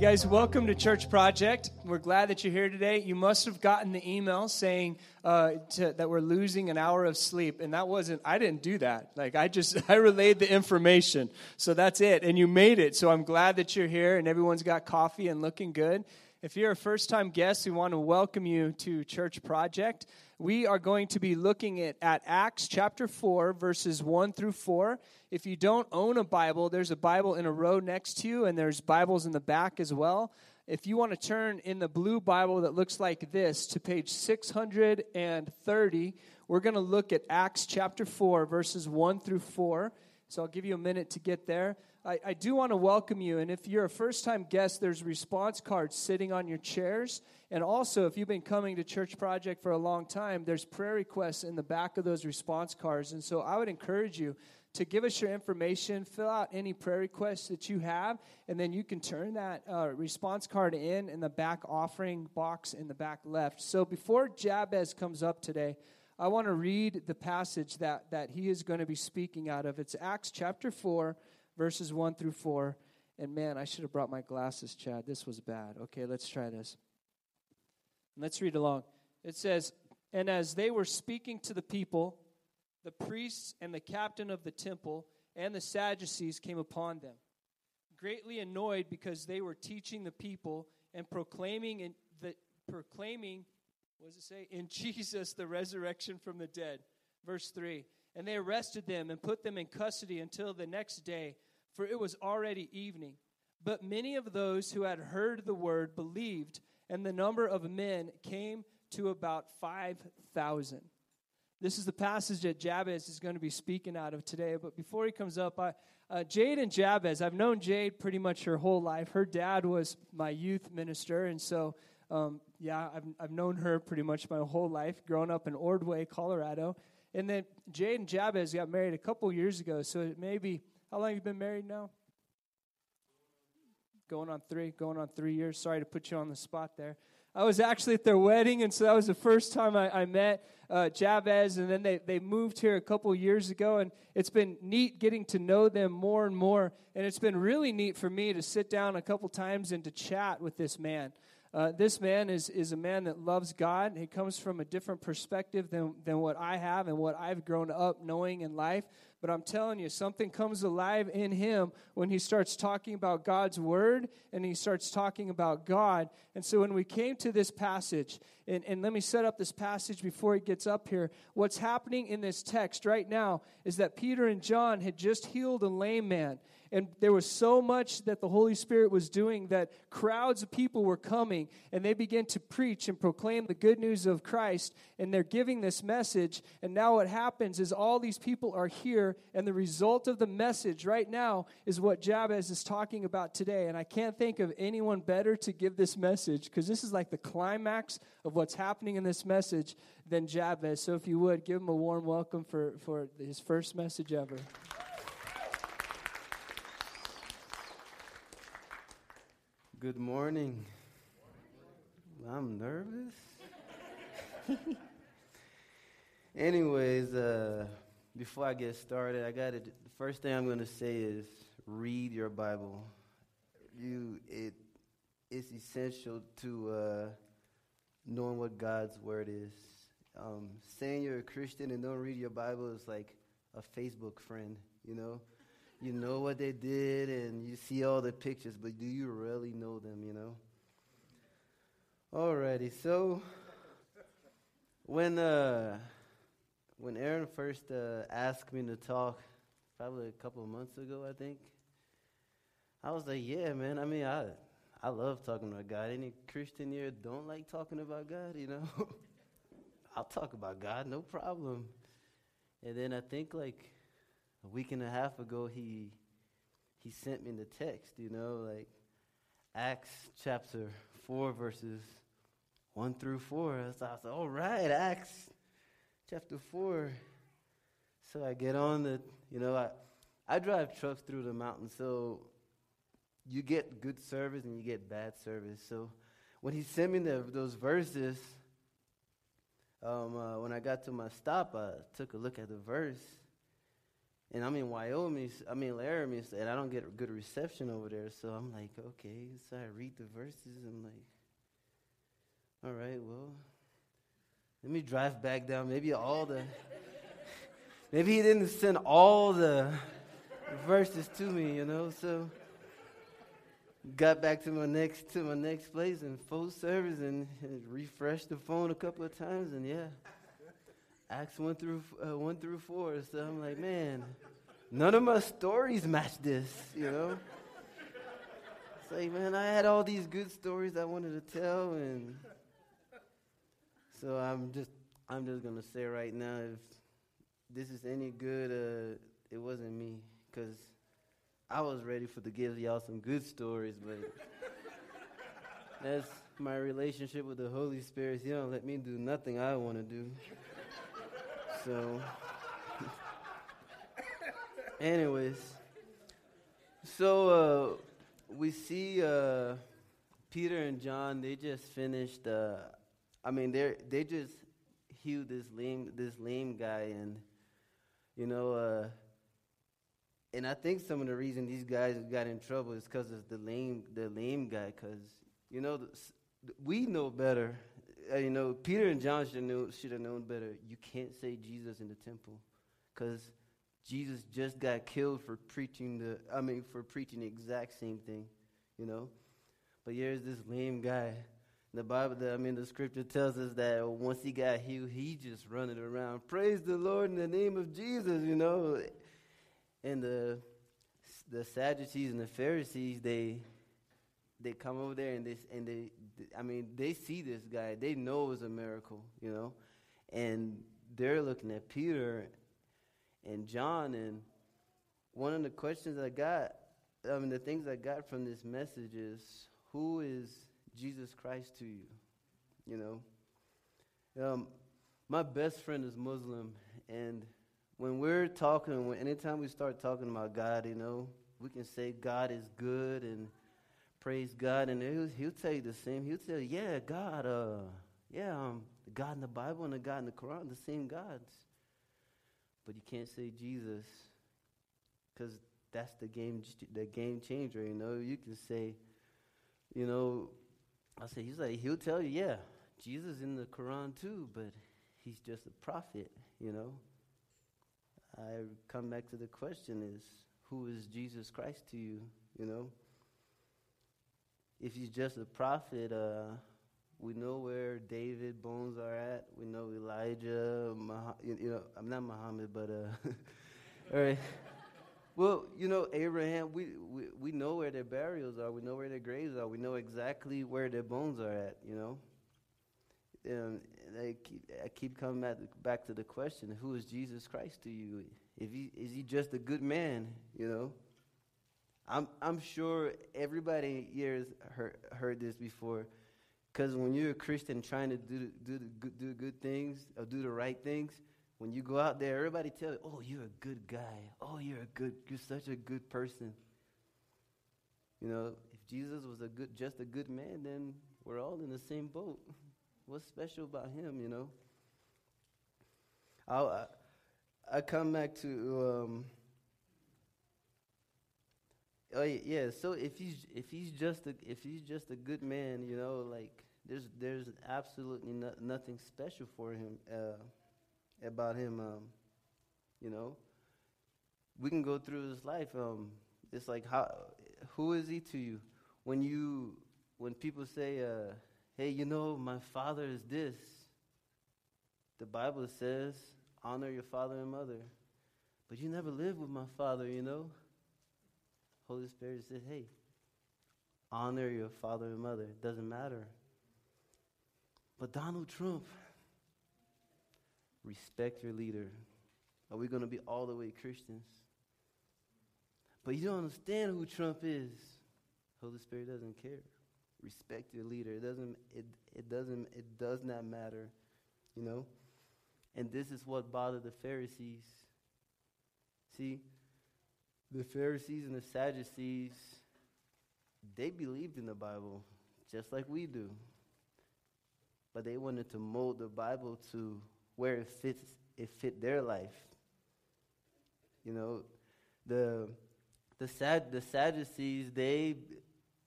You guys, welcome to Church Project. We're glad that you're here today. You must have gotten the email saying uh, to, that we're losing an hour of sleep, and that wasn't. I didn't do that. Like I just I relayed the information, so that's it. And you made it. So I'm glad that you're here, and everyone's got coffee and looking good. If you're a first-time guest, we want to welcome you to Church Project. We are going to be looking at, at Acts chapter 4, verses 1 through 4. If you don't own a Bible, there's a Bible in a row next to you, and there's Bibles in the back as well. If you want to turn in the blue Bible that looks like this to page 630, we're going to look at Acts chapter 4, verses 1 through 4. So I'll give you a minute to get there. I, I do want to welcome you, and if you're a first time guest, there's response cards sitting on your chairs. And also, if you've been coming to Church Project for a long time, there's prayer requests in the back of those response cards. And so I would encourage you to give us your information, fill out any prayer requests that you have, and then you can turn that uh, response card in in the back offering box in the back left. So before Jabez comes up today, I want to read the passage that, that he is going to be speaking out of. It's Acts chapter 4, verses 1 through 4. And man, I should have brought my glasses, Chad. This was bad. Okay, let's try this. Let's read along. It says, And as they were speaking to the people, the priests and the captain of the temple and the Sadducees came upon them, greatly annoyed because they were teaching the people and proclaiming in the proclaiming what does it say? In Jesus the resurrection from the dead. Verse 3. And they arrested them and put them in custody until the next day, for it was already evening. But many of those who had heard the word believed, and the number of men came to about 5,000. This is the passage that Jabez is going to be speaking out of today. But before he comes up, I, uh, Jade and Jabez, I've known Jade pretty much her whole life. Her dad was my youth minister, and so, um, yeah, I've, I've known her pretty much my whole life, growing up in Ordway, Colorado. And then Jade and Jabez got married a couple years ago, so maybe, how long have you been married now? Going on three, going on three years. Sorry to put you on the spot there. I was actually at their wedding, and so that was the first time I, I met uh, Jabez, and then they, they moved here a couple years ago, and it's been neat getting to know them more and more, and it's been really neat for me to sit down a couple times and to chat with this man. Uh, this man is, is a man that loves God. He comes from a different perspective than, than what I have and what I've grown up knowing in life. But I'm telling you, something comes alive in him when he starts talking about God's word and he starts talking about God. And so when we came to this passage, and, and let me set up this passage before he gets up here. What's happening in this text right now is that Peter and John had just healed a lame man. And there was so much that the Holy Spirit was doing that crowds of people were coming and they began to preach and proclaim the good news of Christ. And they're giving this message. And now what happens is all these people are here. And the result of the message right now is what Jabez is talking about today. And I can't think of anyone better to give this message because this is like the climax of what's happening in this message than Jabez. So if you would, give him a warm welcome for, for his first message ever. Good morning. I'm nervous. Anyways, uh, before I get started, I got The first thing I'm going to say is read your Bible. You, it, it's essential to uh, knowing what God's word is. Um, saying you're a Christian and don't read your Bible is like a Facebook friend, you know you know what they did and you see all the pictures, but do you really know them, you know? Alrighty, so when uh, when Aaron first uh, asked me to talk, probably a couple months ago, I think, I was like, yeah, man. I mean, I I love talking about God. Any Christian here don't like talking about God, you know? I'll talk about God, no problem. And then I think like a week and a half ago, he he sent me the text, you know, like Acts chapter 4, verses 1 through 4. So I was like, all right, Acts chapter 4. So I get on the, you know, I, I drive trucks through the mountains, so you get good service and you get bad service. So when he sent me the, those verses, um, uh, when I got to my stop, I took a look at the verse And I'm in Wyoming, I'm in Laramie, and I don't get good reception over there. So I'm like, okay. So I read the verses. I'm like, all right, well, let me drive back down. Maybe all the, maybe he didn't send all the verses to me, you know. So got back to my next to my next place in full service and, and refreshed the phone a couple of times, and yeah. Acts 1 through, uh, 1 through 4. So I'm like, man, none of my stories match this, you know? It's like, man, I had all these good stories I wanted to tell, and so I'm just, I'm just gonna say right now, if this is any good, uh, it wasn't me, because I was ready for to give y'all some good stories, but that's my relationship with the Holy Spirit. He don't let me do nothing I want to do. So, anyways, so uh, we see uh, Peter and John. They just finished. Uh, I mean, they they just healed this lame this lame guy, and you know, uh, and I think some of the reason these guys got in trouble is because of the lame the lame guy. Because you know, we know better uh, you know, Peter and John should, have known better. You can't say Jesus in the temple because Jesus just got killed for preaching the, I mean, for preaching the exact same thing, you know. But here's this lame guy. The Bible, I mean, the scripture tells us that once he got healed, he just running around, praise the Lord in the name of Jesus, you know. And the the Sadducees and the Pharisees, they they come over there and they and they I mean, they see this guy. They know it was a miracle, you know? And they're looking at Peter and John. And one of the questions I got, I mean, the things I got from this message is who is Jesus Christ to you? You know? Um, my best friend is Muslim. And when we're talking, anytime we start talking about God, you know, we can say God is good and praise God, and he'll, he'll tell you the same. He'll tell you, yeah, God, uh, yeah, um, the God in the Bible and the God in the Quran, the same gods. But you can't say Jesus, because that's the game, the game changer. You know, you can say, you know, I say he's like he'll tell you, yeah, Jesus in the Quran too, but he's just a prophet. You know. I come back to the question: Is who is Jesus Christ to you? You know if he's just a prophet, uh, we know where David bones are at. We know Elijah, Mah- you, know, I'm not Muhammad, but uh, all right. Well, you know, Abraham, we, we, we know where their burials are. We know where their graves are. We know exactly where their bones are at, you know. Um, and I keep, I keep coming back, to the question, who is Jesus Christ to you? If he, is he just a good man, you know? I'm, I'm sure everybody here has heard, heard this before. Because when you're a Christian trying to do, do, good, do good things or do the right things, when you go out there, everybody tells you, oh, you're a good guy. Oh, you're a good, you're such a good person. You know, if Jesus was a good, just a good man, then we're all in the same boat. What's special about him, you know? I'll, I, I come back to um, Oh yeah, so if he's if he's just a if he's just a good man, you know, like there's there's absolutely no, nothing special for him uh, about him. Um, you know, we can go through his life. Um, it's like how who is he to you? When you when people say, uh, "Hey, you know, my father is this," the Bible says, "Honor your father and mother," but you never lived with my father, you know. Holy Spirit says, hey, honor your father and mother. It doesn't matter. But Donald Trump, respect your leader. Are we going to be all the way Christians? But you don't understand who Trump is. Holy Spirit doesn't care. Respect your leader. It doesn't it, it doesn't it does not matter, you know? And this is what bothered the Pharisees. See, the Pharisees and the Sadducees, they believed in the Bible just like we do. But they wanted to mold the Bible to where it fits it fit their life. You know, the the sad the Sadducees they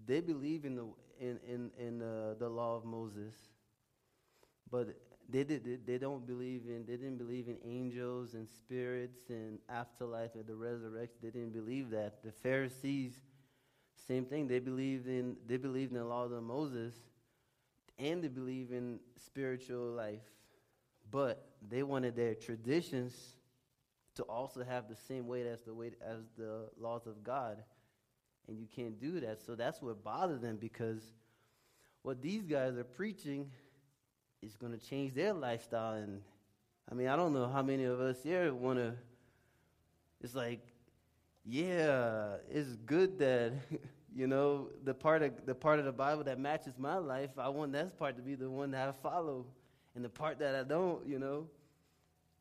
they believe in the in in, in uh, the law of Moses, but they did they don't believe in they didn't believe in angels and spirits and afterlife and the resurrection. They didn't believe that. The Pharisees, same thing. They believed in they believed in the law of Moses, and they believe in spiritual life, but they wanted their traditions to also have the same weight as the weight as the laws of God. And you can't do that. So that's what bothers them because what these guys are preaching is going to change their lifestyle. And I mean, I don't know how many of us here want to. It's like, yeah, it's good that you know the part of the part of the Bible that matches my life. I want that part to be the one that I follow, and the part that I don't, you know,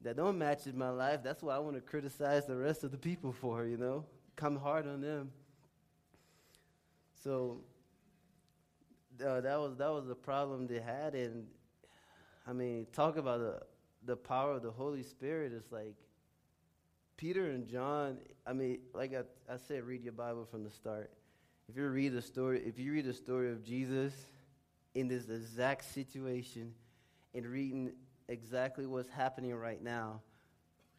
that don't match my life. That's why I want to criticize the rest of the people for. You know, come hard on them. So uh, that was that was the problem they had, and I mean, talk about the the power of the Holy Spirit. It's like Peter and John. I mean, like I, I said, read your Bible from the start. If you read the story, if you read the story of Jesus in this exact situation, and reading exactly what's happening right now,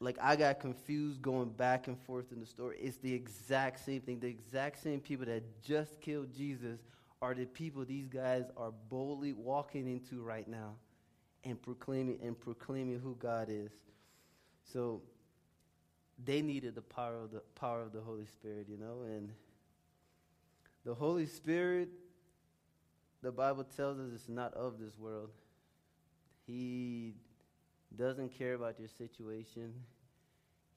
like I got confused going back and forth in the story. It's the exact same thing. The exact same people that just killed Jesus are the people these guys are boldly walking into right now and proclaiming and proclaiming who God is. So they needed the power of the power of the Holy Spirit, you know, and the Holy Spirit the Bible tells us it's not of this world. He doesn't care about your situation.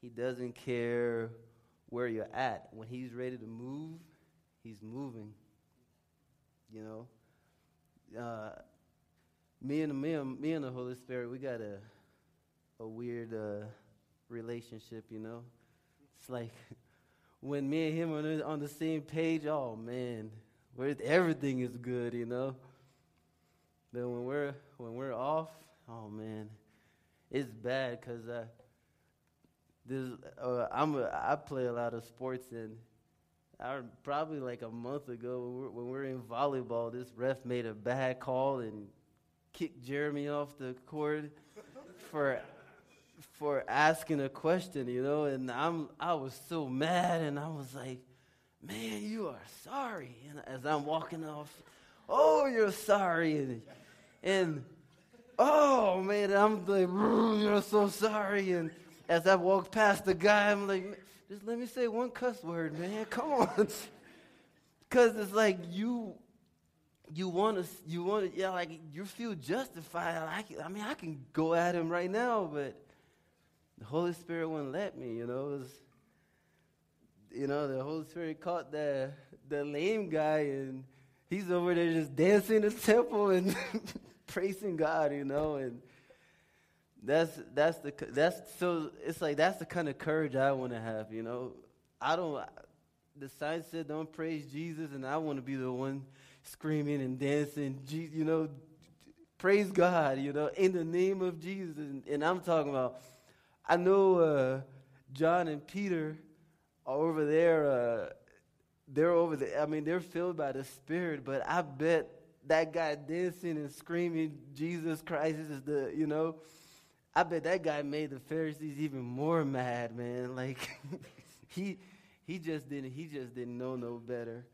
He doesn't care where you're at. When he's ready to move, he's moving. You know? Uh, me and me and me and the Holy Spirit, we got a a weird uh, relationship, you know. It's like when me and him are on the same page. Oh man, where everything is good, you know. Then when we're when we're off, oh man, it's bad because uh, this uh, I'm a, I play a lot of sports and. I, probably like a month ago when we, were, when we were in volleyball, this ref made a bad call and kicked Jeremy off the court for for asking a question, you know, and I'm I was so mad and I was like, Man, you are sorry. And as I'm walking off, oh, you're sorry. And, and oh man, I'm like, you're so sorry. And as I walk past the guy, I'm like, just let me say one cuss word, man. Come on. Cause it's like you you want to, you want to, yeah, like you feel justified. like I mean, I can go at him right now, but the Holy Spirit wouldn't let me. You know, it was, you know, the Holy Spirit caught the the lame guy, and he's over there just dancing in the temple and praising God. You know, and that's that's the that's so it's like that's the kind of courage I want to have. You know, I don't. The sign said, "Don't praise Jesus," and I want to be the one screaming and dancing, you know, praise God, you know, in the name of Jesus. And, and I'm talking about, I know uh, John and Peter are over there. Uh, they're over there. I mean, they're filled by the Spirit, but I bet that guy dancing and screaming, Jesus Christ is the, you know, I bet that guy made the Pharisees even more mad, man. Like, he, he just didn't, he just didn't know no better.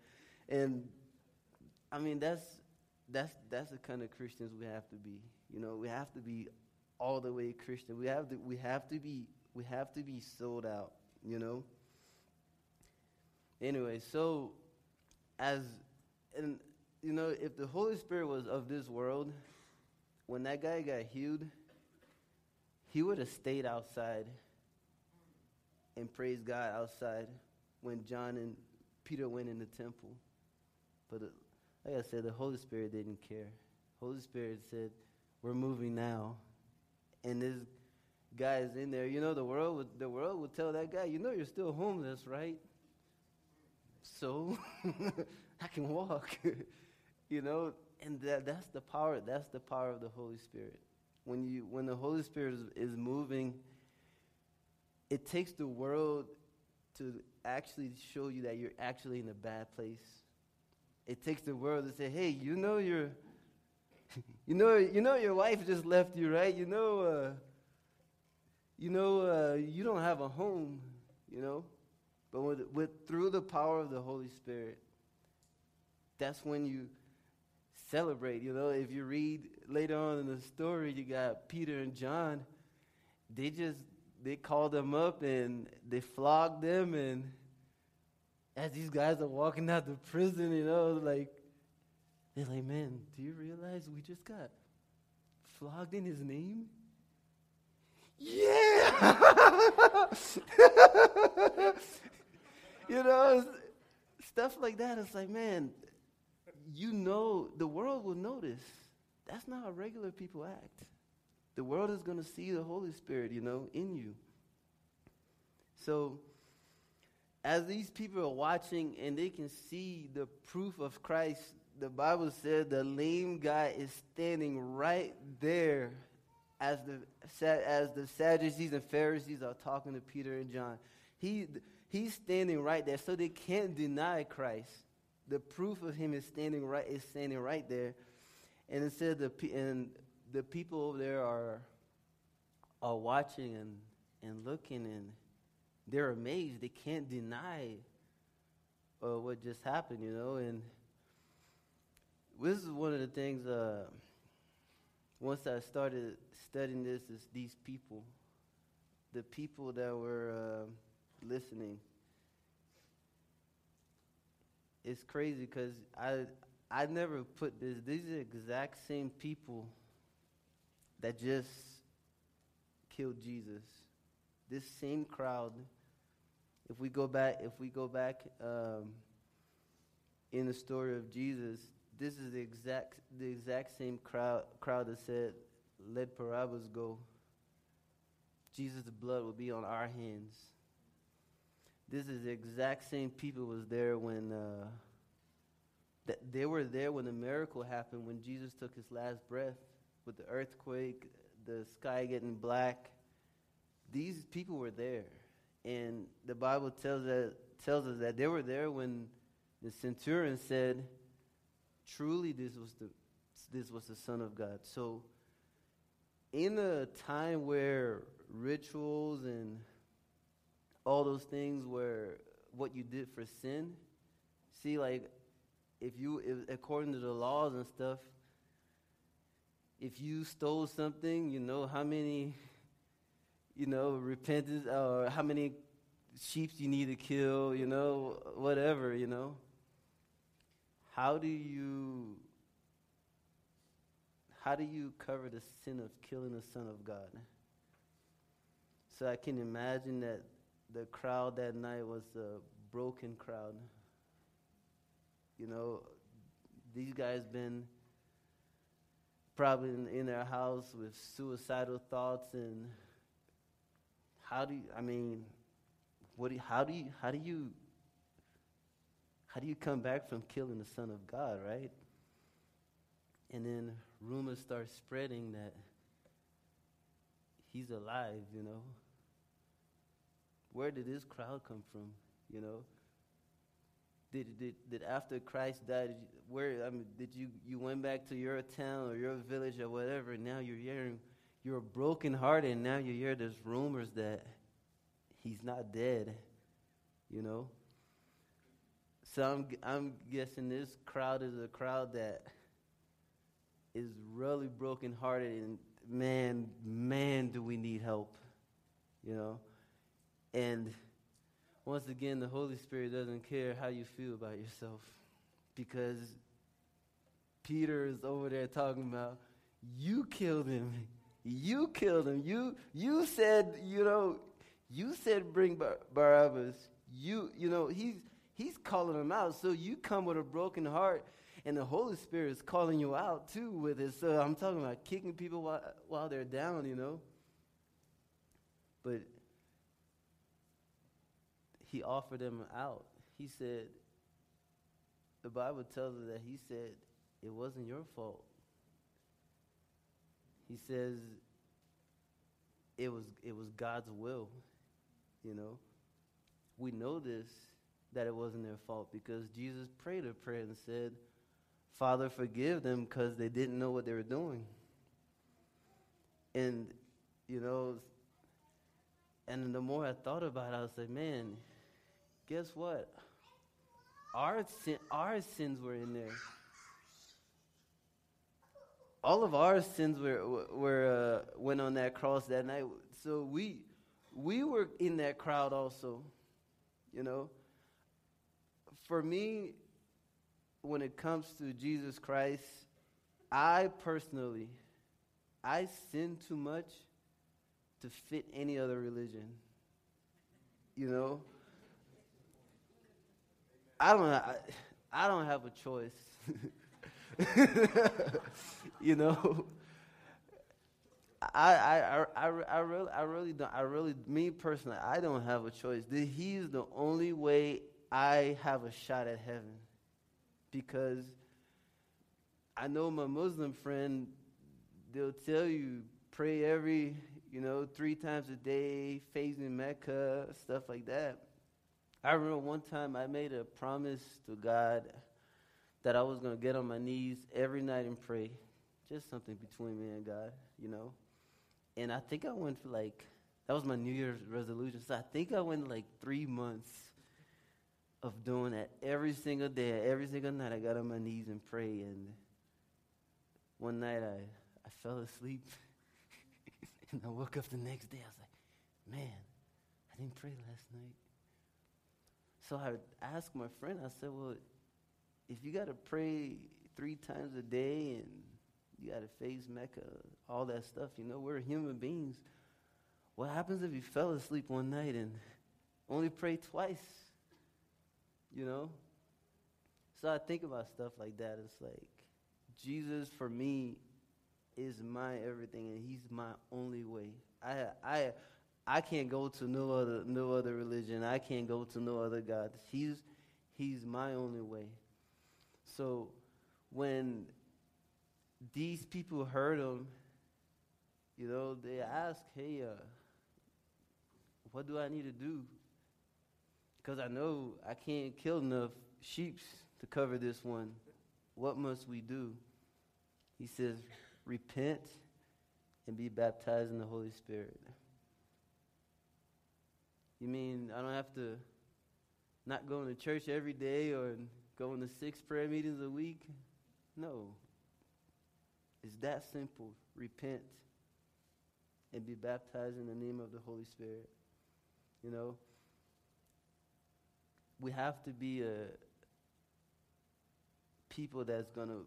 And I mean, that's that's that's the kind of Christians we have to be. You know, we have to be all the way Christian. We have to we have to be we have to be sold out. You know. Anyway, so as and you know, if the Holy Spirit was of this world, when that guy got healed, he would have stayed outside and praised God outside when John and Peter went in the temple. But uh, like I said, the Holy Spirit didn't care. Holy Spirit said, "We're moving now," and this guy is in there. You know, the world would the world would tell that guy, "You know, you're still homeless, right?" So I can walk. you know, and that, that's the power. That's the power of the Holy Spirit. When you when the Holy Spirit is, is moving it takes the world to actually show you that you're actually in a bad place. It takes the world to say, "Hey, you know you're, you know, you know your wife just left you, right? You know, uh, you know, uh, you don't have a home, you know." But with, with through the power of the Holy Spirit, that's when you celebrate. You know, if you read later on in the story, you got Peter and John. They just they called them up and they flogged them and as these guys are walking out the prison, you know, like they're like, man, do you realize we just got flogged in his name? Yeah! you know, stuff like that. It's like, man, you know, the world will notice. That's not how regular people act. The world is going to see the Holy Spirit, you know, in you. So, as these people are watching and they can see the proof of Christ, the Bible said the lame guy is standing right there as the, as the Sadducees and Pharisees are talking to Peter and John. He, he's standing right there, so they can't deny Christ. The proof of him is standing right is standing right there, and it said the and the people over there are are watching and and looking and they're amazed. They can't deny uh, what just happened, you know. And this is one of the things. Uh, once I started studying this, is these people, the people that were uh, listening. It's crazy because I I never put this. These are exact same people that just killed Jesus. This same crowd if we go back, if we go back um, in the story of Jesus, this is the exact the exact same crowd crowd that said, "Let Barabbas go." Jesus' blood will be on our hands. This is the exact same people was there when uh, that they were there when the miracle happened when Jesus took his last breath with the earthquake, the sky getting black. These people were there. And the Bible tells, that, tells us that they were there when the centurion said, Truly, this was, the, this was the Son of God. So, in a time where rituals and all those things were what you did for sin, see, like, if you, if, according to the laws and stuff, if you stole something, you know how many you know, repentance or how many sheep you need to kill, you know, whatever, you know. How do you how do you cover the sin of killing the son of God? So I can imagine that the crowd that night was a broken crowd. You know, these guys been probably in, in their house with suicidal thoughts and how do you, I mean, what do you, how do you, how do you, how do you come back from killing the Son of God, right? And then rumors start spreading that he's alive, you know. Where did this crowd come from, you know? Did, did, did after Christ died, where, I mean, did you, you went back to your town or your village or whatever, and now you're hearing you're broken hearted and now you hear there's rumors that he's not dead, you know? So I'm, I'm guessing this crowd is a crowd that is really broken hearted and man, man, do we need help, you know? And once again, the Holy Spirit doesn't care how you feel about yourself because Peter is over there talking about, you killed him. You killed him. You you said, you know, you said bring Bar- Barabbas. You you know, he's he's calling him out. So you come with a broken heart and the Holy Spirit is calling you out too with it. So I'm talking about kicking people while, while they're down, you know. But he offered them out. He said, the Bible tells us that he said, it wasn't your fault. He says it was, it was God's will. you know. We know this, that it wasn't their fault because Jesus prayed a prayer and said, Father, forgive them because they didn't know what they were doing. And, you know, and the more I thought about it, I was like, man, guess what? Our, sin, our sins were in there. All of our sins were, were uh, went on that cross that night. So we, we were in that crowd also, you know. For me, when it comes to Jesus Christ, I personally, I sin too much to fit any other religion. You know? I don't I, I don't have a choice. you know? I, I, I, I, really, I really don't, I really, me personally, I don't have a choice. He's the only way I have a shot at heaven. Because I know my Muslim friend, they'll tell you, pray every, you know, three times a day, phasing Mecca, stuff like that. I remember one time I made a promise to God that I was going to get on my knees every night and pray. Just something between me and God, you know. And I think I went for like, that was my New Year's resolution. So I think I went like three months of doing that every single day. Every single night I got on my knees and pray. And one night I, I fell asleep. and I woke up the next day. I was like, man, I didn't pray last night. So I asked my friend, I said, well, if you got to pray three times a day and you got to face Mecca, all that stuff, you know, we're human beings. What happens if you fell asleep one night and only prayed twice? You know? So I think about stuff like that. It's like, Jesus for me is my everything and he's my only way. I I I can't go to no other no other religion. I can't go to no other God. He's he's my only way. So when these people heard him, you know, they asked, "Hey, uh, what do I need to do?" Because I know I can't kill enough sheep to cover this one. What must we do? He says, repent, and be baptized in the Holy Spirit. You mean I don't have to not going to church every day or going to six prayer meetings a week? No. It's that simple. Repent and be baptized in the name of the Holy Spirit. You know, we have to be a people that's going to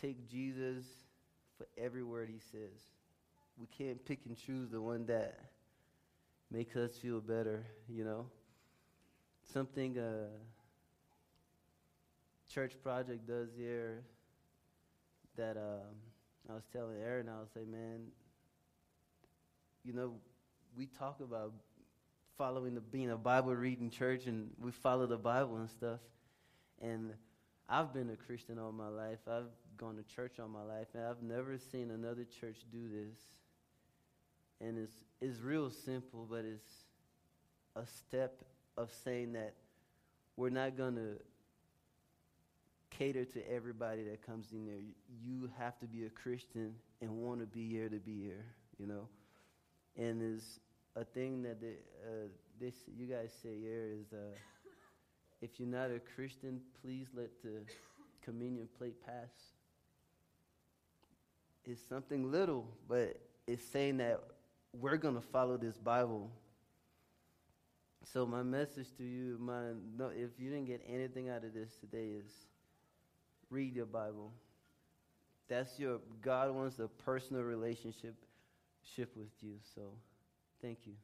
take Jesus for every word he says. We can't pick and choose the one that makes us feel better, you know. Something a church project does here that um, I was telling Aaron, I was say, man, you know, we talk about following the being a Bible reading church and we follow the Bible and stuff. And I've been a Christian all my life. I've gone to church all my life, and I've never seen another church do this. And it's, it's real simple, but it's a step of saying that we're not going to cater to everybody that comes in there. You have to be a Christian and want to be here to be here, you know? And there's a thing that they, uh, this, you guys say here is uh, if you're not a Christian, please let the communion plate pass It's something little, but it's saying that we're going to follow this Bible. So my message to you, my no, if you didn't get anything out of this today, is read your Bible. That's your God wants a personal relationship with you. So, thank you.